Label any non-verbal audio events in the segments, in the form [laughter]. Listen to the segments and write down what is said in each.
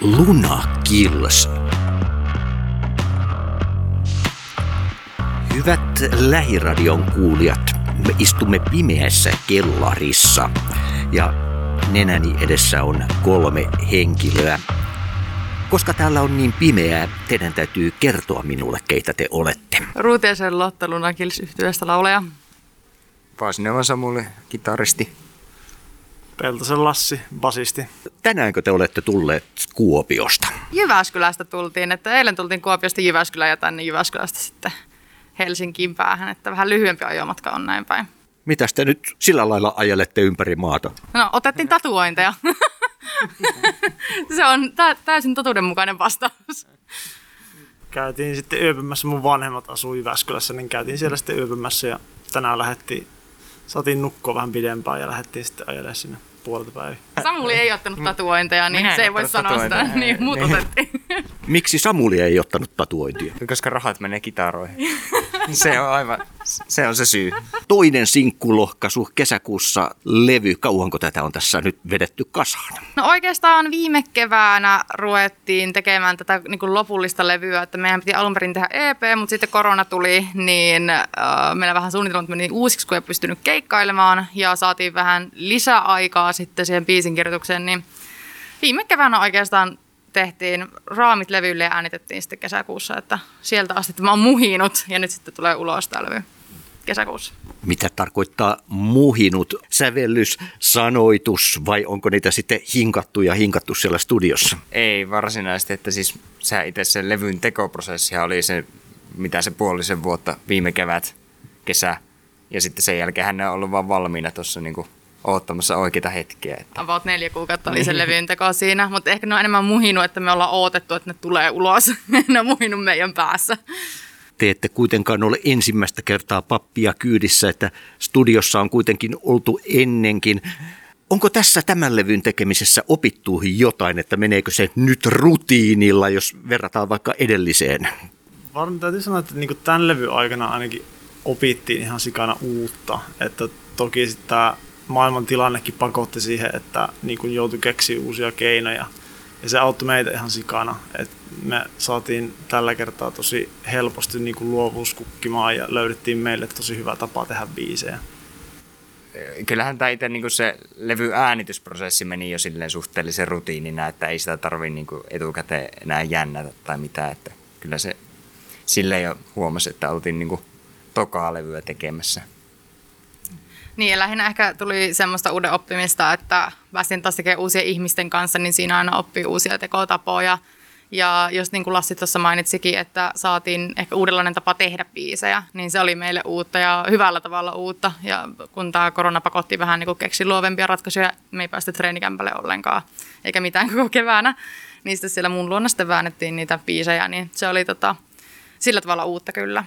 Luna Kills. Hyvät lähiradion kuulijat, me istumme pimeässä kellarissa ja nenäni edessä on kolme henkilöä. Koska täällä on niin pimeää, teidän täytyy kertoa minulle, keitä te olette. Ruutiasen Lotta Luna Kills yhtyöstä lauleja. Paasinevan Samuli, kitaristi. Peltosen Lassi, basisti. Tänäänkö te olette tulleet Kuopiosta? Jyväskylästä tultiin, että eilen tultiin Kuopiosta Jyväskylään ja tänne Jyväskylästä sitten Helsinkiin päähän, että vähän lyhyempi ajomatka on näin päin. Mitäs te nyt sillä lailla ajelette ympäri maata? No, otettiin tatuointeja. Se on tä- täysin totuudenmukainen vastaus. Käytiin sitten yöpymässä, mun vanhemmat asuu Jyväskylässä, niin käytiin siellä sitten yöpymässä ja tänään lähdettiin, saatiin nukkua vähän pidempään ja lähdettiin sitten ajelemaan sinne puolelta päivää. Samuli ei ottanut tatuointeja, niin Minä se ei voi sanoa sitä. Niin, muut Niin. otettiin. Miksi Samuli ei ottanut tatuointia? Koska rahat menee kitaroihin. se on aivan, se on se syy. Toinen sinkkulohkaisu kesäkuussa levy. Kauanko tätä on tässä nyt vedetty kasaan? No oikeastaan viime keväänä ruvettiin tekemään tätä niin kuin lopullista levyä, että meidän piti alun perin tehdä EP, mutta sitten korona tuli, niin äh, meillä vähän suunnitelmat meni uusiksi, kun ei pystynyt keikkailemaan ja saatiin vähän lisäaikaa sitten siihen biisin kirjoitukseen, niin viime keväänä oikeastaan tehtiin raamit levylle ja äänitettiin sitten kesäkuussa, että sieltä asti tämä on muhinut ja nyt sitten tulee ulos tämä levy kesäkuussa. Mitä tarkoittaa muhinut sävellys, sanoitus vai onko niitä sitten hinkattu ja hinkattu siellä studiossa? Ei varsinaisesti, että siis sehän itse se levyn tekoprosessihan oli se, mitä se puolisen vuotta viime kevät, kesä. Ja sitten sen jälkeen ne on ollut vaan valmiina tuossa niinku oottamassa oikeita hetkiä. Että About neljä kuukautta oli se levyn teko siinä, mutta ehkä ne on enemmän muhinut, että me ollaan odotettu, että ne tulee ulos. [laughs] ne on muhinut meidän päässä. Te ette kuitenkaan ole ensimmäistä kertaa pappia kyydissä, että studiossa on kuitenkin oltu ennenkin. Onko tässä tämän levyn tekemisessä opittu jotain, että meneekö se nyt rutiinilla, jos verrataan vaikka edelliseen? Varmaan täytyy sanoa, että niin tämän levyn aikana ainakin opittiin ihan sikana uutta. Että toki tämä maailman tilannekin pakotti siihen, että niin joutui keksiä uusia keinoja. Ja se auttoi meitä ihan sikana. Et me saatiin tällä kertaa tosi helposti niin luovuus kukkimaan ja löydettiin meille tosi hyvä tapa tehdä biisejä. kyllähän tämä itse niinku se levy äänitysprosessi meni jo silleen suhteellisen rutiinina, että ei sitä tarvii niinku etukäteen enää jännätä tai mitään. Että kyllä se silleen jo huomasi, että oltiin niinku tokaa levyä tekemässä. Niin, lähinnä ehkä tuli semmoista uuden oppimista, että päästiin taas tekemään uusien ihmisten kanssa, niin siinä aina oppii uusia tekotapoja. Ja jos niin kuin Lassi tuossa mainitsikin, että saatiin ehkä uudenlainen tapa tehdä biisejä, niin se oli meille uutta ja hyvällä tavalla uutta. Ja kun tämä korona pakotti vähän niin keksi luovempia ratkaisuja, me ei päästy treenikämpälle ollenkaan, eikä mitään koko keväänä. Niin sitten siellä mun sitten väännettiin niitä biisejä, niin se oli tota, sillä tavalla uutta kyllä.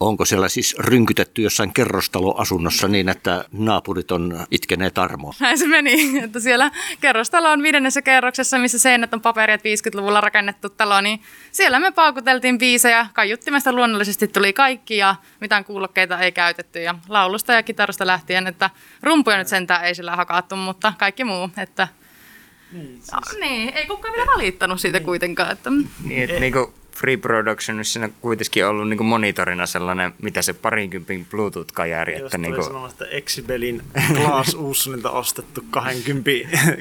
Onko siellä siis rynkytetty jossain kerrostaloasunnossa niin, että naapurit on itkeneet armoa? Näin se meni, että siellä kerrostalo on viidennessä kerroksessa, missä seinät on paperia, 50-luvulla rakennettu talo, niin siellä me paukuteltiin biisejä, kaiuttimesta luonnollisesti tuli kaikki ja mitään kuulokkeita ei käytetty ja laulusta ja kitarasta lähtien, että rumpuja nyt sentään ei sillä hakattu, mutta kaikki muu, että niin, no, niin ei kukaan vielä valittanut siitä kuitenkaan, että Niin, että niinku Free Productionissa on kuitenkin ollut niinku monitorina sellainen, mitä se parinkympin Bluetooth-kajari. Jos Että tuli niinku, sanomaan, että Exibelin Glass [laughs] Ussonilta ostettu 20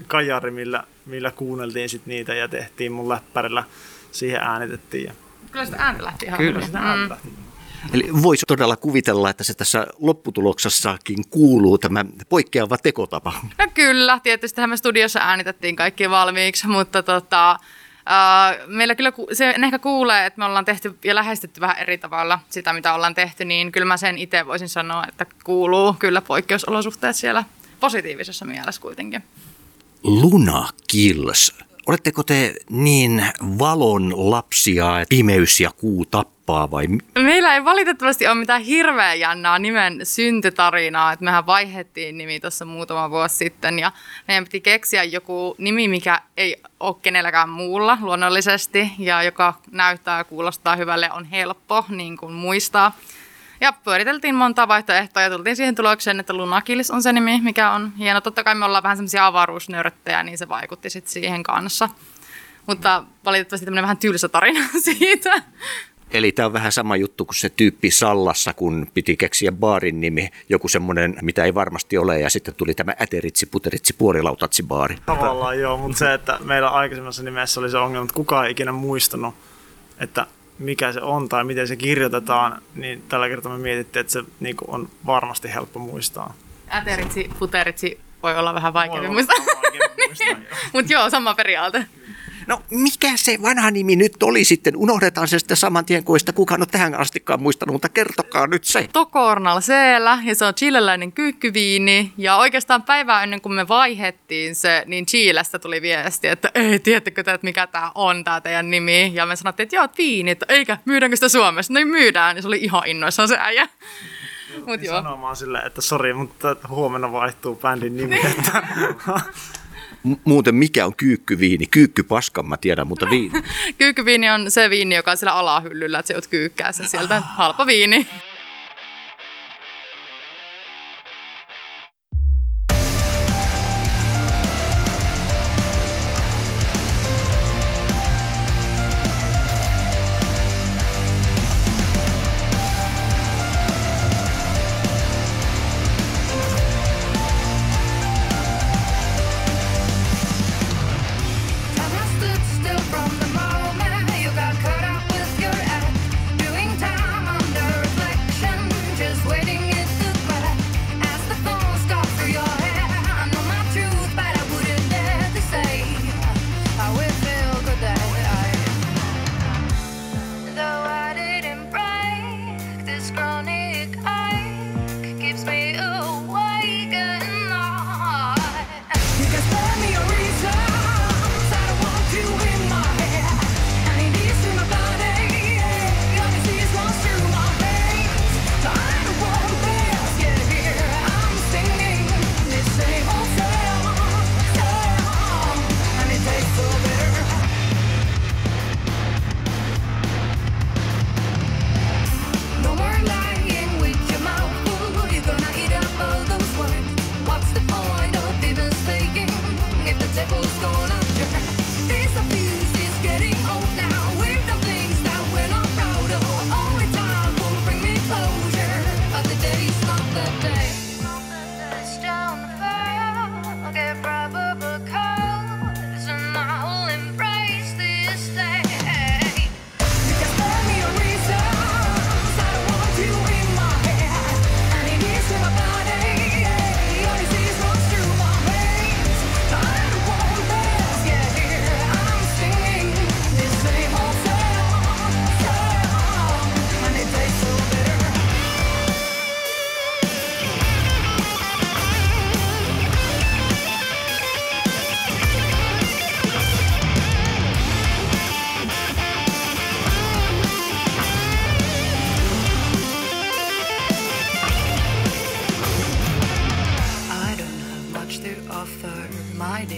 kajari, millä, millä kuunneltiin sit niitä ja tehtiin mun läppärillä. Siihen äänitettiin. Ja kyllä sitä ääntä lähti ihan Kyllä. sitä ääntä. Eli voisi todella kuvitella, että se tässä lopputuloksessakin kuuluu tämä poikkeava tekotapa. No kyllä, tietysti me studiossa äänitettiin kaikki valmiiksi, mutta tota, Uh, meillä kyllä se ehkä kuulee, että me ollaan tehty ja lähestytty vähän eri tavalla sitä, mitä ollaan tehty, niin kyllä mä sen itse voisin sanoa, että kuuluu kyllä poikkeusolosuhteet siellä positiivisessa mielessä kuitenkin. Luna Kills. Oletteko te niin valon lapsia, pimeys ja kuu tappaa vai mi- Meillä ei valitettavasti ole mitään hirveän jännää nimen syntytarinaa, että mehän vaihdettiin nimi tuossa muutama vuosi sitten ja meidän piti keksiä joku nimi, mikä ei ole kenelläkään muulla luonnollisesti ja joka näyttää ja kuulostaa hyvälle, on helppo niin kuin muistaa. Ja pyöriteltiin monta vaihtoehtoa ja tultiin siihen tulokseen, että Lunakilis on se nimi, mikä on hieno. Totta kai me ollaan vähän semmoisia avaruusnörttejä, niin se vaikutti sitten siihen kanssa. Mutta valitettavasti tämmöinen vähän tylsä tarina [laughs] siitä. Eli tämä on vähän sama juttu kuin se tyyppi Sallassa, kun piti keksiä baarin nimi, joku semmoinen, mitä ei varmasti ole, ja sitten tuli tämä äteritsi, puteritsi, puorilautatsi baari. Tavallaan joo, mutta se, että meillä aikaisemmassa nimessä oli se ongelma, että kukaan ei ikinä muistanut, että mikä se on tai miten se kirjoitetaan, niin tällä kertaa me mietittiin, että se niin on varmasti helppo muistaa. Äteritsi, puteritsi voi olla vähän vaikeampi muistaa. muistaa. [laughs] Mutta joo, sama periaate. No mikä se vanha nimi nyt oli sitten? Unohdetaan se sitten saman tien, ei sitä kukaan ole tähän astikaan muistanut, mutta kertokaa nyt se. Tokornal Seellä ja se on chileläinen kyykkyviini. Ja oikeastaan päivää ennen kuin me vaihettiin se, niin Chilestä tuli viesti, että ei, tiedättekö te, että mikä tämä on, tämä teidän nimi. Ja me sanottiin, että joo, viini, että eikä, myydäänkö sitä Suomessa? No niin myydään, ja se oli ihan innoissaan se äijä. Mut joo. Sanomaan silleen, että sori, mutta huomenna vaihtuu bändin nimi. Että [laughs] [laughs] muuten mikä on kyykkyviini? Kyykkypaskan mä tiedän, mutta viini. [laughs] Kyykkyviini on se viini, joka on siellä alahyllyllä, että se se sieltä. Halpa viini.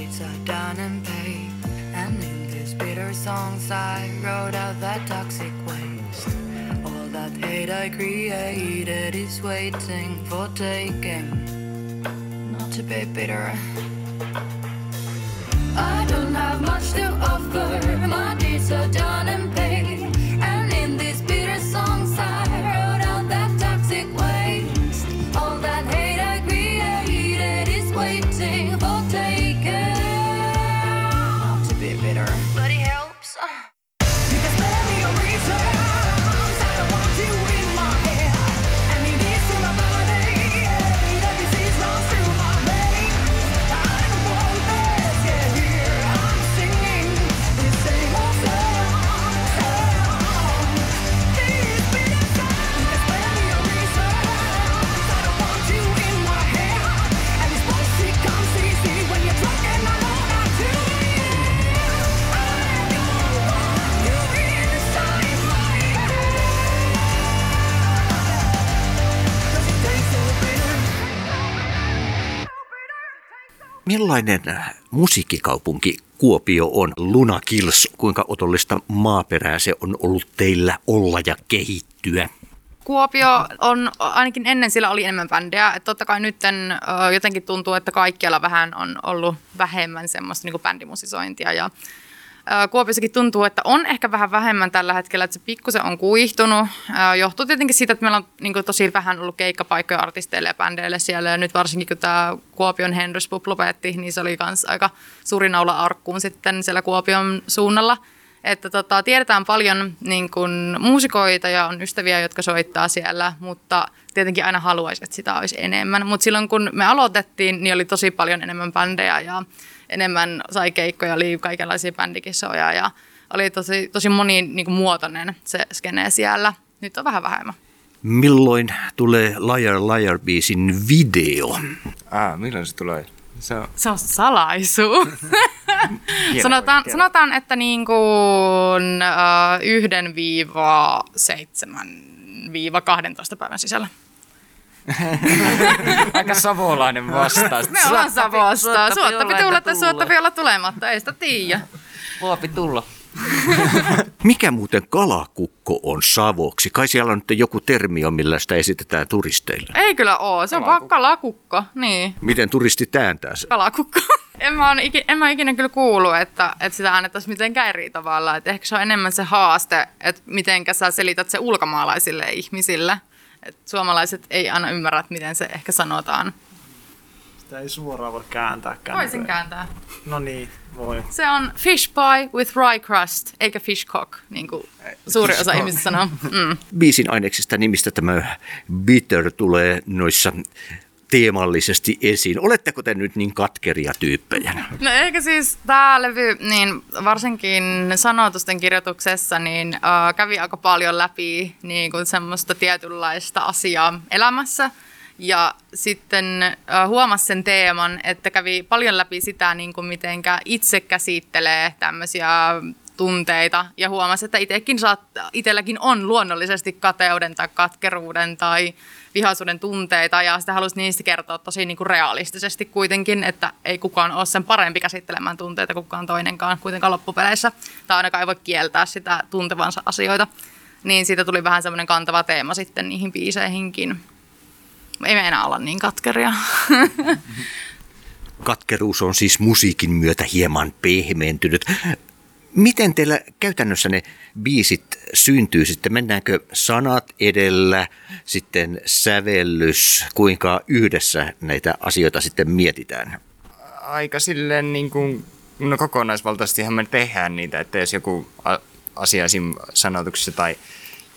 Dates are done and paid. And in these bitter songs, I wrote out that toxic waste. All that hate I created is waiting for taking. Not to be bitter. I don't have much to offer. My days are done and paid. Millainen musiikkikaupunki Kuopio on Luna Kills? Kuinka otollista maaperää se on ollut teillä olla ja kehittyä? Kuopio on, ainakin ennen sillä oli enemmän bändejä. Että totta kai nyt jotenkin tuntuu, että kaikkialla vähän on ollut vähemmän semmoista niin bändimusisointia. Ja Ää, Kuopiossakin tuntuu, että on ehkä vähän vähemmän tällä hetkellä, että se pikkusen on kuihtunut. Ää, Johtuu tietenkin siitä, että meillä on niin kuin, tosi vähän ollut keikkapaikkoja artisteille ja bändeille siellä. Ja nyt varsinkin kun tämä Kuopion Henrys lopetti, niin se oli myös aika suuri naula arkkuun sitten siellä Kuopion suunnalla. Että tota, tiedetään paljon niin kun, muusikoita ja on ystäviä, jotka soittaa siellä, mutta tietenkin aina haluaisi, että sitä olisi enemmän. Mutta silloin kun me aloitettiin, niin oli tosi paljon enemmän bändejä ja enemmän sai keikkoja, oli kaikenlaisia bändikisoja ja oli tosi, tosi monimuotoinen se skene siellä. Nyt on vähän vähemmän. Milloin tulee Liar Liar biisin video? Ah, milloin se tulee? Se on Se on salaisu. [laughs] sanotaan, sanotaan, että niin kuin, äh, yhden viiva seitsemän viiva 12 päivän sisällä. [laughs] aika savolainen vastaus. Me ollaan Savosta. Suottapi olla, tulla että tai suottapi olla tulematta. Ei sitä tiedä. Vuopi tulla. [laughs] Mikä muuten kalakukko on savoksi? Kai siellä on nyt joku termi on, millä sitä esitetään turisteille. Ei kyllä oo. Se on vaan kalakukko. Niin, Miten turisti ääntää se? kalakukko. [laughs] En mä, on, en mä ikinä kyllä kuullut, että, että sitä annettaisiin mitenkään eri tavalla. Että ehkä se on enemmän se haaste, että miten sä selität se ulkomaalaisille ihmisille. Että suomalaiset ei aina ymmärrä, että miten se ehkä sanotaan. Sitä ei suoraan voi kääntääkään. Voisin kääntää. No niin, voi. Se on fish pie with rye crust, eikä fish cock, niin kuin suuri osa ihmisistä sanoo. Mm. Biisin aineksista nimistä tämä bitter tulee noissa teemallisesti esiin. Oletteko te nyt niin katkeria tyyppejä? No eikä siis tämä levy, niin varsinkin sanotusten kirjoituksessa, niin äh, kävi aika paljon läpi niin kuin semmoista tietynlaista asiaa elämässä. Ja sitten äh, huomasi sen teeman, että kävi paljon läpi sitä, niin kuin mitenkä itse käsittelee tämmöisiä tunteita ja huomasi, että itsekin saat, itselläkin on luonnollisesti kateuden tai katkeruuden tai vihaisuuden tunteita ja sitä halusi niistä kertoa tosi niin kuin realistisesti kuitenkin, että ei kukaan ole sen parempi käsittelemään tunteita kuin kukaan toinenkaan kuitenkaan loppupeleissä tai ainakaan ei voi kieltää sitä tuntevansa asioita. Niin siitä tuli vähän semmoinen kantava teema sitten niihin biiseihinkin. Ei me enää olla niin katkeria. [laughs] Katkeruus on siis musiikin myötä hieman pehmeentynyt. Miten teillä käytännössä ne biisit syntyy sitten? Mennäänkö sanat edellä, sitten sävellys, kuinka yhdessä näitä asioita sitten mietitään? aika silleen niin kuin, no kokonaisvaltaisestihan me tehdään niitä, että jos joku asia sanotuksessa tai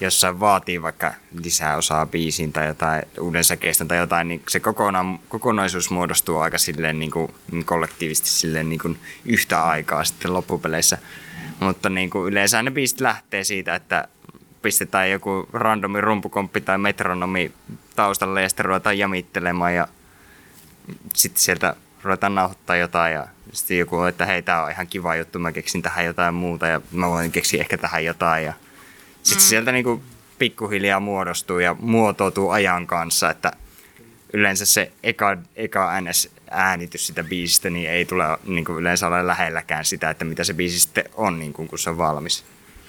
jossain vaatii vaikka lisää osaa biisiin tai jotain uuden säkeistön tai jotain, niin se kokonaan, kokonaisuus muodostuu aika silleen niin kuin, kollektiivisesti silleen niin kuin yhtä aikaa sitten loppupeleissä. Mutta niin kuin yleensä ne biisit lähtee siitä, että pistetään joku randomi rumpukomppi tai metronomi taustalle ja sitten ruvetaan jamittelemaan ja sitten sieltä ruvetaan nauhoittaa jotain ja sitten joku on, että hei, tää on ihan kiva juttu, mä keksin tähän jotain muuta ja mä voin keksiä ehkä tähän jotain ja sitten mm. sieltä niinku pikkuhiljaa muodostuu ja muotoutuu ajan kanssa, että yleensä se eka, eka NS äänitys sitä biisistä niin ei tule niin kuin yleensä ole lähelläkään sitä, että mitä se biisi sitten on, niin kuin, kun se on valmis.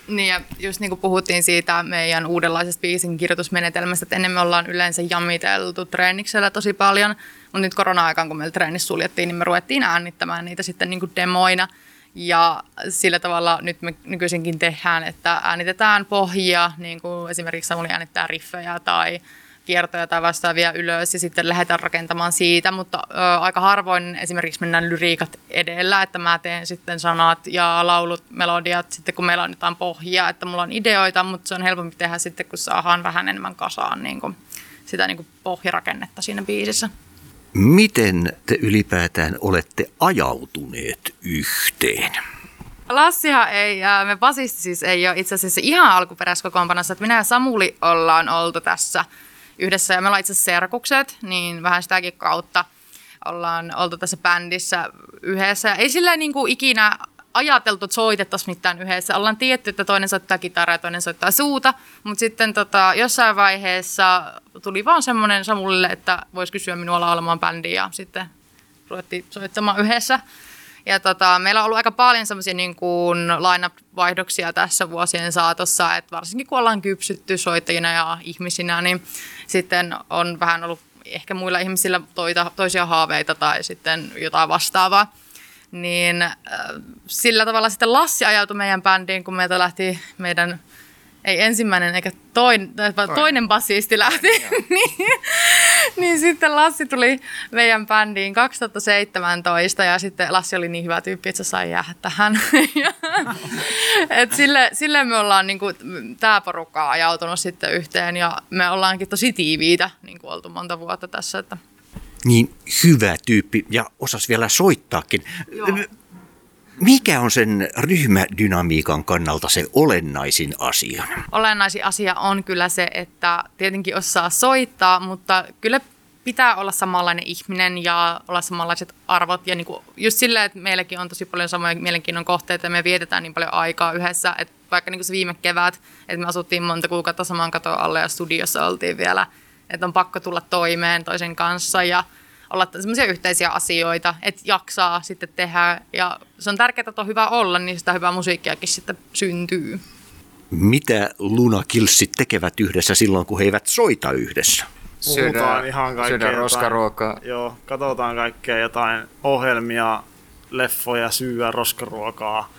Niin ja just niin kuin puhuttiin siitä meidän uudenlaisesta biisin kirjoitusmenetelmästä, että ennen me ollaan yleensä jamiteltu treeniksellä tosi paljon, mutta nyt korona-aikaan, kun meillä treenissä suljettiin, niin me ruvettiin äänittämään niitä sitten niin kuin demoina. Ja sillä tavalla nyt me nykyisinkin tehdään, että äänitetään pohjia, niin kuin esimerkiksi Samuli äänittää riffejä tai kiertoja tai vastaavia ylös ja sitten lähdetään rakentamaan siitä, mutta ö, aika harvoin esimerkiksi mennään lyriikat edellä, että mä teen sitten sanat ja laulut, melodiat sitten kun meillä on jotain pohjaa, että mulla on ideoita, mutta se on helpompi tehdä sitten kun saadaan vähän enemmän kasaan niin kuin, sitä niin kuin pohjarakennetta siinä biisissä. Miten te ylipäätään olette ajautuneet yhteen? Lassihan ei, me basisti siis ei ole itse asiassa ihan alkuperäiskokoonpanossa, että minä ja Samuli ollaan oltu tässä yhdessä, ja me ollaan itse asiassa serkukset, niin vähän sitäkin kautta ollaan oltu tässä bändissä yhdessä. Ei sillä niin kuin ikinä ajateltu, että soitettaisiin mitään yhdessä. Ollaan tietty, että toinen soittaa kitaraa ja toinen soittaa suuta, mutta sitten tota, jossain vaiheessa tuli vaan semmoinen Samulille, että voisi kysyä minua laulamaan bändiä ja sitten ruvettiin soittamaan yhdessä. Ja tota, meillä on ollut aika paljon semmoisia niin kuin line-up-vaihdoksia tässä vuosien saatossa, että varsinkin kun ollaan kypsytty soittajina ja ihmisinä, niin sitten on vähän ollut ehkä muilla ihmisillä toita, toisia haaveita tai sitten jotain vastaavaa. niin äh, sillä tavalla sitten Lassi ajautui meidän bändiin, kun meiltä lähti meidän ei ensimmäinen eikä toinen, toinen, toinen basisti lähti, [laughs] niin, [laughs] niin sitten Lassi tuli meidän bändiin 2017 ja sitten Lassi oli niin hyvä tyyppi, että se sai jäädä tähän. [laughs] Et sille, sille me ollaan niinku, tämä porukka ajautunut sitten yhteen ja me ollaankin tosi tiiviitä niin kuin oltu monta vuotta tässä. Että. Niin hyvä tyyppi ja osas vielä soittaakin. Mikä on sen ryhmädynamiikan kannalta se olennaisin asia? Olennaisin asia on kyllä se, että tietenkin osaa soittaa, mutta kyllä pitää olla samanlainen ihminen ja olla samanlaiset arvot. Ja niinku just silleen, että meilläkin on tosi paljon samoja mielenkiinnon kohteita ja me vietetään niin paljon aikaa yhdessä. Että vaikka niinku se viime kevät, että me asuttiin monta kuukautta saman katon alle ja studiossa oltiin vielä. Että on pakko tulla toimeen toisen kanssa ja olla semmoisia yhteisiä asioita, että jaksaa sitten tehdä. Ja se on tärkeää, että on hyvä olla, niin sitä hyvää musiikkiakin sitten syntyy. Mitä lunakilssit tekevät yhdessä silloin, kun he eivät soita yhdessä? Puhutaan Syödään- ihan kaikkea. syödään roskaruokaa. Joo, katsotaan kaikkea jotain ohjelmia, leffoja, syyä, roskaruokaa.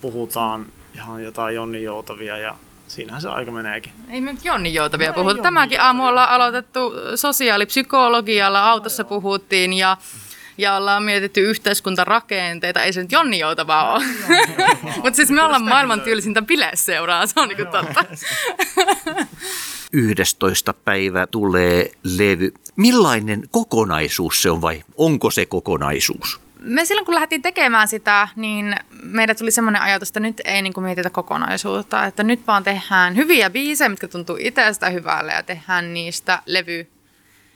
Puhutaan ihan jotain Jonni Joutavia ja siinähän se aika meneekin. Ei me nyt Jonni Joutavia No ei puhuta. Tämäkin aamu ollaan aloitettu sosiaalipsykologialla, autossa puhuttiin ja, ja ollaan mietitty yhteiskuntarakenteita. Ei se nyt Jonni Joutavaa ole. [laughs] Mutta siis me ollaan maailman tyylisintä bileseuraa, se on niinku totta. [laughs] 11. päivä tulee levy. Millainen kokonaisuus se on vai onko se kokonaisuus? Me silloin kun lähdettiin tekemään sitä, niin meille tuli semmoinen ajatus, että nyt ei niin kuin mietitä kokonaisuutta, että nyt vaan tehdään hyviä biisejä, mitkä tuntuu itsestä hyvälle ja tehdään niistä levy.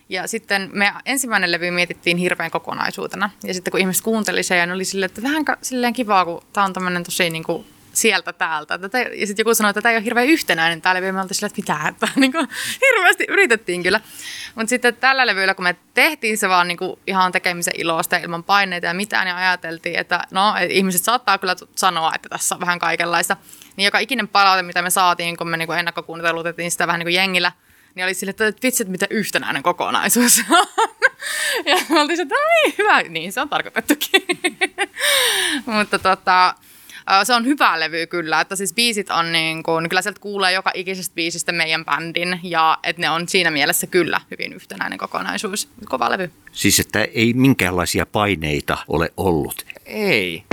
Ja sitten me ensimmäinen levy mietittiin hirveän kokonaisuutena. Ja sitten kun ihmiset kuunteli sen, ja ne oli silleen, että vähän silleen kivaa, kun tämä on tämmöinen tosi niin kuin sieltä täältä. Tätä, ja sitten joku sanoi, että tämä ei ole hirveän yhtenäinen tämä levy. Ja me oltiin silleen, että mitä, että niin kuin, [laughs] hirveästi yritettiin kyllä. Mutta sitten tällä levyllä, kun me tehtiin se vaan niin kuin ihan tekemisen ilosta ilman paineita ja mitään, niin ajateltiin, että no, et ihmiset saattaa kyllä sanoa, että tässä on vähän kaikenlaista. Niin joka ikinen palaute, mitä me saatiin, kun me niin ennakkokuunnitelutettiin sitä vähän niin kuin jengillä, niin oli sille, että vitsi, että mitä yhtenäinen kokonaisuus [laughs] on. Ja me oltiin että niin, hyvä, niin se on tarkoitettukin. [laughs] Mutta tota, se on hyvä levy kyllä, että siis biisit on niin kuin, kyllä sieltä kuulee joka ikisestä biisistä meidän bändin ja että ne on siinä mielessä kyllä hyvin yhtenäinen kokonaisuus. Kova levy. Siis että ei minkäänlaisia paineita ole ollut. Ei.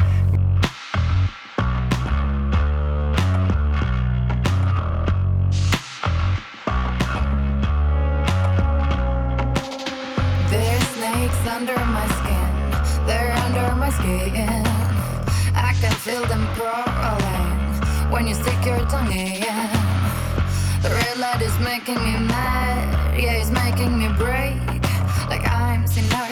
There's snakes under my skin. They're under my skin. Feel them crawling when you stick your tongue in. The red light is making me mad. Yeah, it's making me break. Like I'm sinner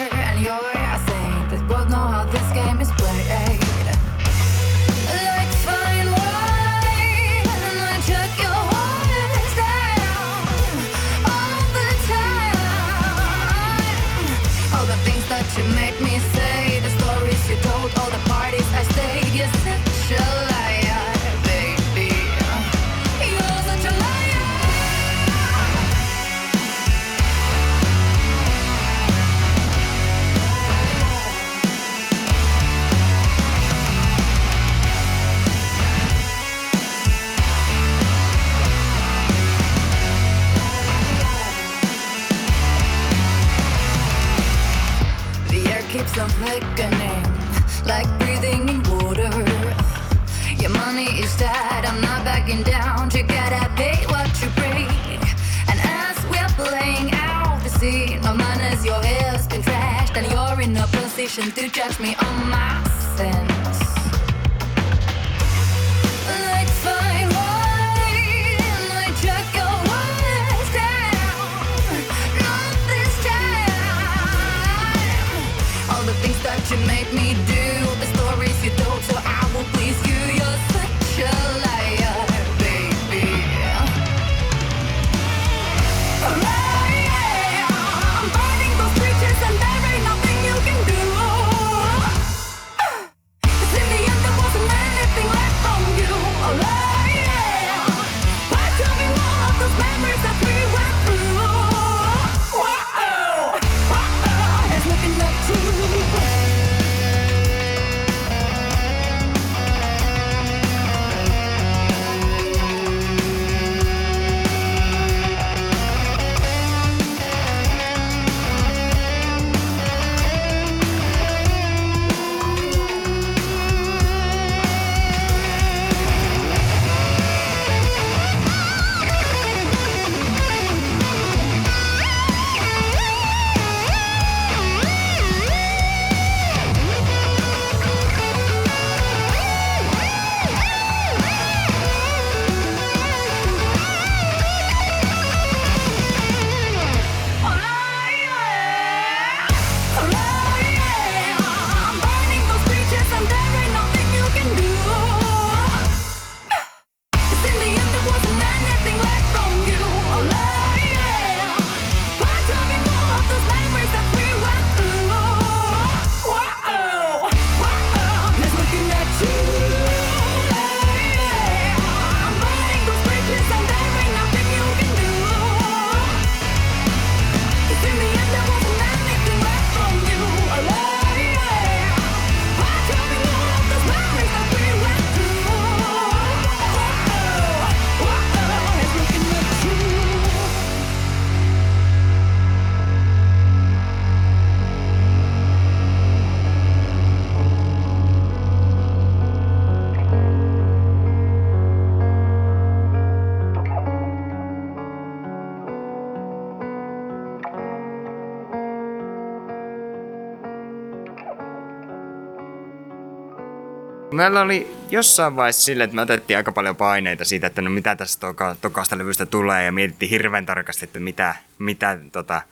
Meillä oli jossain vaiheessa sille, että me otettiin aika paljon paineita siitä, että no mitä tästä toka, tokasta levystä tulee ja mietittiin hirveän tarkasti, että mitä, mitä tota,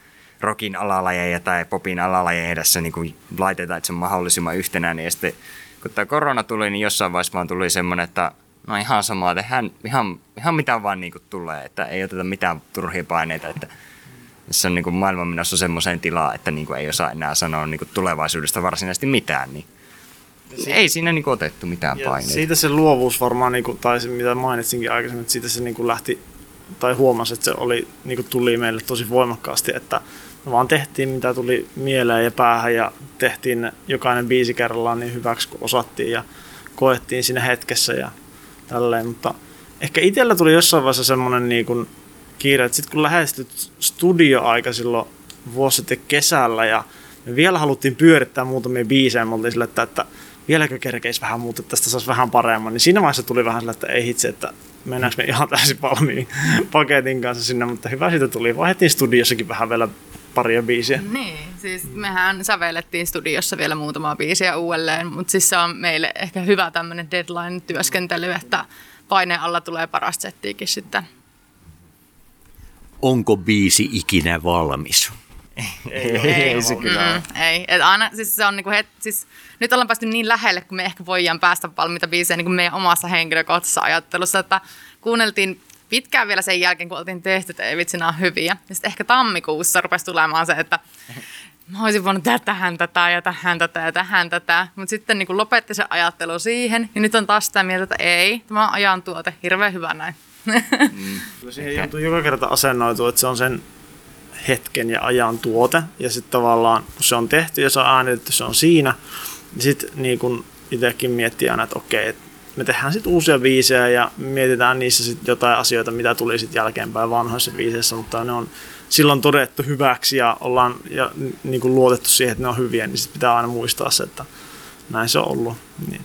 rockin alalajeja tai popin alalajeja tässä niin kuin laitetaan, että se on mahdollisimman yhtenäinen. Ja sitten kun tämä korona tuli, niin jossain vaiheessa vaan tuli semmoinen, että no ihan samaa, tehdään ihan, ihan mitä vaan niin kuin tulee, että ei oteta mitään turhia paineita, että se on niin kuin maailman menossa semmoiseen tilaan, että niin kuin ei osaa enää sanoa niin kuin tulevaisuudesta varsinaisesti mitään, niin ei siinä niin kuin otettu mitään Ja paineita. siitä se luovuus varmaan, niin kuin, tai se mitä mainitsinkin aikaisemmin, että siitä se niin kuin lähti, tai huomasi, että se oli, niin kuin tuli meille tosi voimakkaasti, että me vaan tehtiin mitä tuli mieleen ja päähän ja tehtiin ne jokainen biisi kerrallaan niin hyväksi kuin osattiin ja koettiin siinä hetkessä ja tälleen, mutta ehkä itsellä tuli jossain vaiheessa semmoinen niin kuin kiire, että sitten kun lähestyt studioaika silloin vuosi sitten kesällä ja me vielä haluttiin pyörittää muutamia biisejä, me oltiin sille, että, että vieläkö kerkeisi vähän muuta, että tästä saisi vähän paremman, niin siinä vaiheessa tuli vähän sille, että ei hitse, että mennäänkö me ihan täysin valmiin [laughs] paketin kanssa sinne, mutta hyvä siitä tuli. Vaihdettiin studiossakin vähän vielä paria biisiä. Niin, siis mehän sävellettiin studiossa vielä muutamaa biisiä uudelleen, mutta siis se on meille ehkä hyvä tämmöinen deadline-työskentely, että paineen alla tulee paras settiikin sitten. Onko biisi ikinä valmis? Ei, ei se kyllä. Mm, ei, et aina, siis se on niinku het, siis, nyt ollaan päästy niin lähelle, kun me ehkä voidaan päästä valmiita biisejä niin kuin meidän omassa henkilökohtaisessa ajattelussa, että kuunneltiin pitkään vielä sen jälkeen, kun oltiin tehty, että ei vitsi, nämä on hyviä. Ja sitten ehkä tammikuussa rupesi tulemaan se, että mä olisin voinut tehdä tähän tätä ja tähän tätä ja tähän tätä. Mutta sitten niin lopetti se ajattelu siihen, ja nyt on taas sitä mieltä, että ei, tämä on ajan tuote, hirveän hyvä näin. [laughs] Kyllä siihen joutuu joka kerta asennoitua, että se on sen hetken ja ajan tuote. Ja sitten tavallaan, kun se on tehty ja se on äänitetty, se on siinä. Niin sitten niin kun itsekin miettii aina, että okei, että me tehdään sitten uusia biisejä ja mietitään niissä sitten jotain asioita, mitä tuli sitten jälkeenpäin vanhoissa biiseissä, mutta ne on silloin todettu hyväksi ja ollaan ja, niin kuin luotettu siihen, että ne on hyviä, niin sitten pitää aina muistaa se, että näin se on ollut. Niin.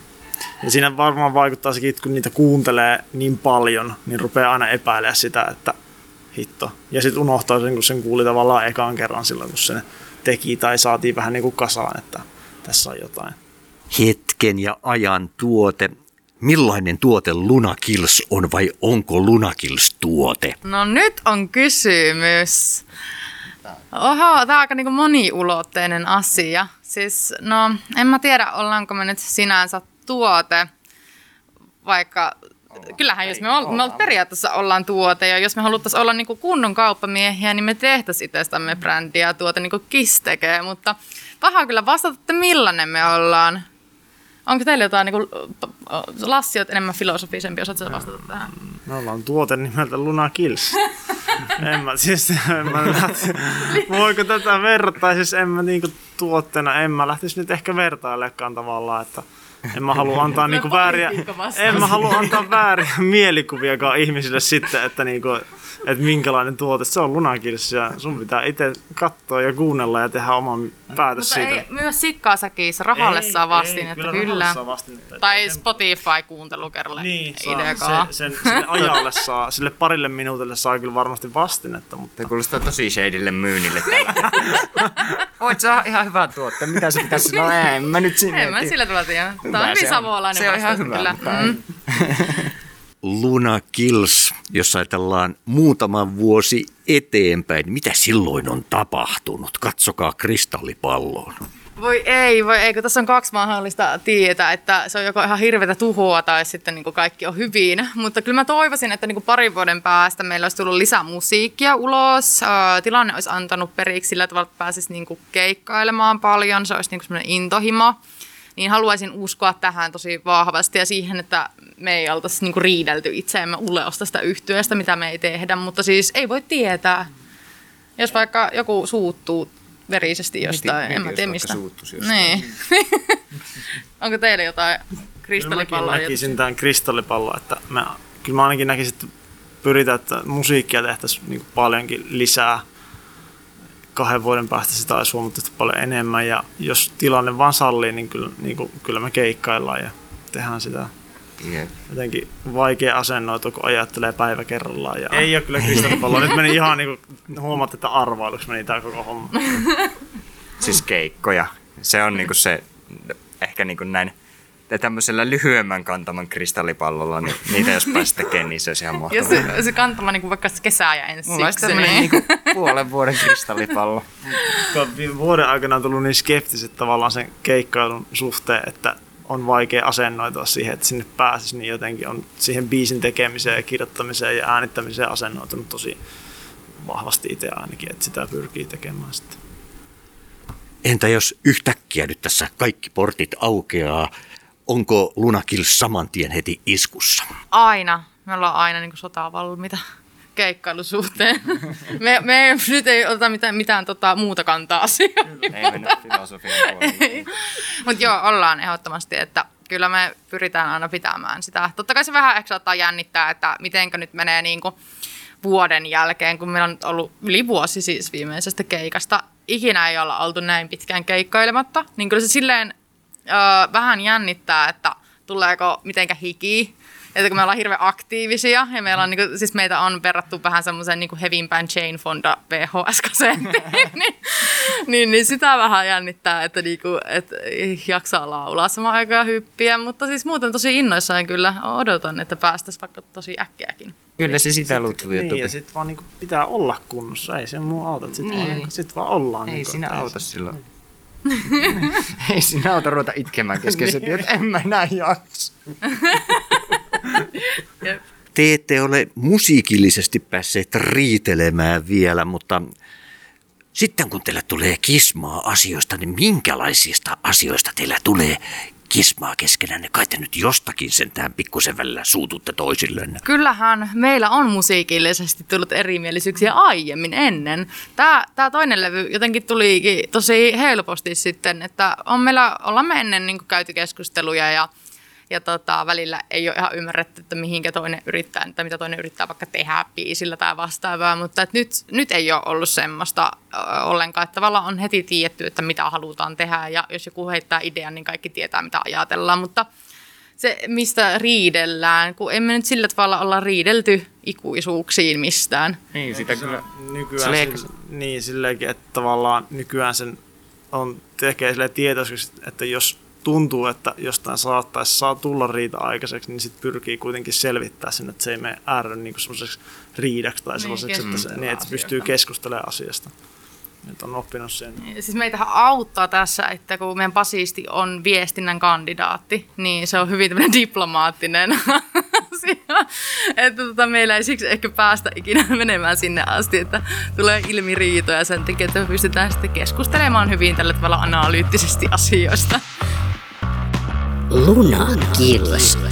Ja siinä varmaan vaikuttaa sekin, että kun niitä kuuntelee niin paljon, niin rupeaa aina epäilemään sitä, että hitto. Ja sitten unohtaa sen, kun sen kuuli tavallaan ekaan kerran silloin, kun se teki tai saatiin vähän niin kuin kasaan, että tässä on jotain. Hetken ja ajan tuote. Millainen tuote Lunakils on vai onko Lunakils tuote? No nyt on kysymys. Oho, tämä on aika niinku moniulotteinen asia. Siis, no, en mä tiedä, ollaanko me nyt sinänsä tuote, vaikka kyllähän jos me, ol, me ol, periaatteessa ollaan tuote ja jos me haluttaisiin olla niinku kunnon kauppamiehiä, niin me tehtäisiin itsestämme brändiä ja tuote niin kuin KISS tekee, mutta paha kyllä vastata, että millainen me ollaan. Onko teillä jotain, niin kuin, Lassi, olet enemmän filosofisempi, osaatko sä vastata tähän? Me ollaan tuote nimeltä Luna Kills. [laughs] en mä, siis, en mä lähti, voiko tätä verrata, siis en mä niinku tuotteena, en mä lähtisi nyt ehkä vertailekaan tavallaan, että en mä halua antaa niinku vääriä, en mä halua antaa vääriä mielikuviakaan ihmisille sitten, että niinku, että minkälainen tuote se on lunakilsi ja sun pitää itse katsoa ja kuunnella ja tehdä oman päätös Mutta siitä. ei, myös sikkaasakissa rahalle saa vastin, että kyllä. kyllä. saa vastinetta. Tai Ei sen- Spotify-kuuntelukerralle. Niin, ei ideakaan. se, sen, sille ajalle saa, sille parille minuutille saa kyllä varmasti vastinetta, mutta kuulostaa tosi shadeille myynnille. [laughs] Voit saa ihan hyvää tuotteen. Mitä se pitäisi sanoa? En mä nyt sinne. En mä sillä tavalla tiedä. Tämä on Hyvä hyvin savolainen Se on ihan hyvä, kyllä. Mm. [laughs] Luna Kills, jos ajatellaan muutama vuosi eteenpäin, niin mitä silloin on tapahtunut? Katsokaa kristallipalloon. Voi ei, voi ei, kun tässä on kaksi mahdollista tietää, että se on joko ihan hirveätä tuhoa tai sitten niin kaikki on hyvin. Mutta kyllä mä toivoisin, että niin parin vuoden päästä meillä olisi tullut lisää musiikkia ulos. Tilanne olisi antanut periksi sillä tavalla, että pääsisi niin keikkailemaan paljon. Se olisi niin semmoinen intohimo. Niin haluaisin uskoa tähän tosi vahvasti ja siihen, että me ei oltaisi niin kuin riidelty itseämme uleosta sitä yhtyöstä, mitä me ei tehdä. Mutta siis ei voi tietää. Jos vaikka joku suuttuu verisesti jostain, mieti, en mä tiedä mistä. Niin. [laughs] Onko teillä jotain Kyllä kristallipalloa? näkisin tämän kristallipallon, että mä, kyllä mä ainakin näkisin, että pyritään, että musiikkia tehtäisiin niin paljonkin lisää. Kahden vuoden päästä sitä olisi huomattavasti paljon enemmän ja jos tilanne vaan sallii, niin kyllä, niin kuin, kyllä me keikkaillaan ja tehdään sitä Jep. jotenkin vaikea asennoitua, kun ajattelee päivä kerrallaan. Ja ei ole kyllä kristallipalloa. Nyt meni ihan niin kuin, huomaat, että arvailuksi meni tämä koko homma. Siis keikkoja. Se on niinku se, ehkä niinku näin Ja tämmöisellä lyhyemmän kantaman kristallipallolla, niin [laughs] niitä jos pääsi tekemään, niin se olisi ihan mahtavaa. se, se kantama niin kuin vaikka kesää ja ensi Mulla olisi syksy, tämmöinen niin- niin puolen vuoden kristallipallo. [laughs] Viime vuoden aikana on tullut niin skeptiset tavallaan sen keikkailun suhteen, että on vaikea asennoitua siihen, että sinne pääsisi, niin jotenkin on siihen biisin tekemiseen ja kirjoittamiseen ja äänittämiseen asennoitunut tosi vahvasti itse ainakin, että sitä pyrkii tekemään sitten. Entä jos yhtäkkiä nyt tässä kaikki portit aukeaa, onko Lunakil saman tien heti iskussa? Aina. Me ollaan aina niin kuin sotaa valmiita [laughs] keikkailusuhteen. [laughs] Me, me nyt ei oteta mitään, mitään tota, muuta kantaa asiaan. Ei mennä filosofian. [laughs] Mutta joo, ollaan ehdottomasti, että kyllä me pyritään aina pitämään sitä. Totta kai se vähän ehkä saattaa jännittää, että mitenkä nyt menee niin kuin vuoden jälkeen, kun meillä on ollut yli vuosi siis viimeisestä keikasta. Ikinä ei olla oltu näin pitkään keikkailematta. Niin kyllä se silleen ö, vähän jännittää, että tuleeko mitenkä hiki. Että kun me ollaan hirveän aktiivisia ja meillä on, niin kuin, siis meitä on verrattu vähän semmoisen niin hevimpään Jane Fonda vhs [laughs] niin, niin, niin, sitä vähän jännittää, että, niinku, että jaksaa laulaa samaan aikaan hyppiä, mutta siis muuten tosi innoissaan kyllä odotan, että päästäisiin vaikka tosi äkkiäkin. Kyllä se sitä lutuu Niin, ja sitten vaan niinku pitää olla kunnossa, ei se muu auta, sitten niin. vaan, niinku, sit vaan ollaan. Ei niinku, sinä että auta silloin. Ei sinä auta ruveta itkemään kesken se, että en mä enää jaksa. Te ette ole musiikillisesti päässeet riitelemään vielä, mutta sitten kun teille tulee kismaa asioista, niin minkälaisista asioista teillä tulee kismaa keskenään? Kai te nyt jostakin sentään pikkusen välillä suututte toisillenne. Kyllähän meillä on musiikillisesti tullut erimielisyyksiä aiemmin ennen. Tämä, tämä toinen levy jotenkin tulikin tosi helposti sitten, että on meillä, ollaan me ennen niin käyty keskusteluja ja, ja tota, välillä ei ole ihan ymmärretty, että mihinkä toinen yrittää, tai mitä toinen yrittää vaikka tehdä biisillä tai vastaavaa, mutta että nyt, nyt ei ole ollut semmoista ö, ollenkaan, että tavallaan on heti tiedetty, että mitä halutaan tehdä ja jos joku heittää idean, niin kaikki tietää, mitä ajatellaan, mutta se, mistä riidellään, kun emme nyt sillä tavalla olla riidelty ikuisuuksiin mistään. Niin, sitä kyllä. nykyään Se ehkä- niin silleenkin, että tavallaan nykyään sen on tekee sille tietoiseksi, että jos tuntuu, että jostain saattaisi saa tulla riita aikaiseksi, niin sitten pyrkii kuitenkin selvittää sen, että se ei mene äärä niin semmoiseksi riidaksi tai sellaiseksi, että, se, niin, että se pystyy keskustelemaan asiasta. Nyt on oppinut sen. Siis meitähän auttaa tässä, että kun meidän basisti on viestinnän kandidaatti, niin se on hyvin tämmöinen diplomaattinen [laughs] asia. Että tota, meillä ei siksi ehkä päästä ikinä [laughs] menemään sinne asti, että tulee ilmi riitoja sen takia, että me pystytään sitten keskustelemaan hyvin tällä tavalla analyyttisesti asioista. Lunakielestä.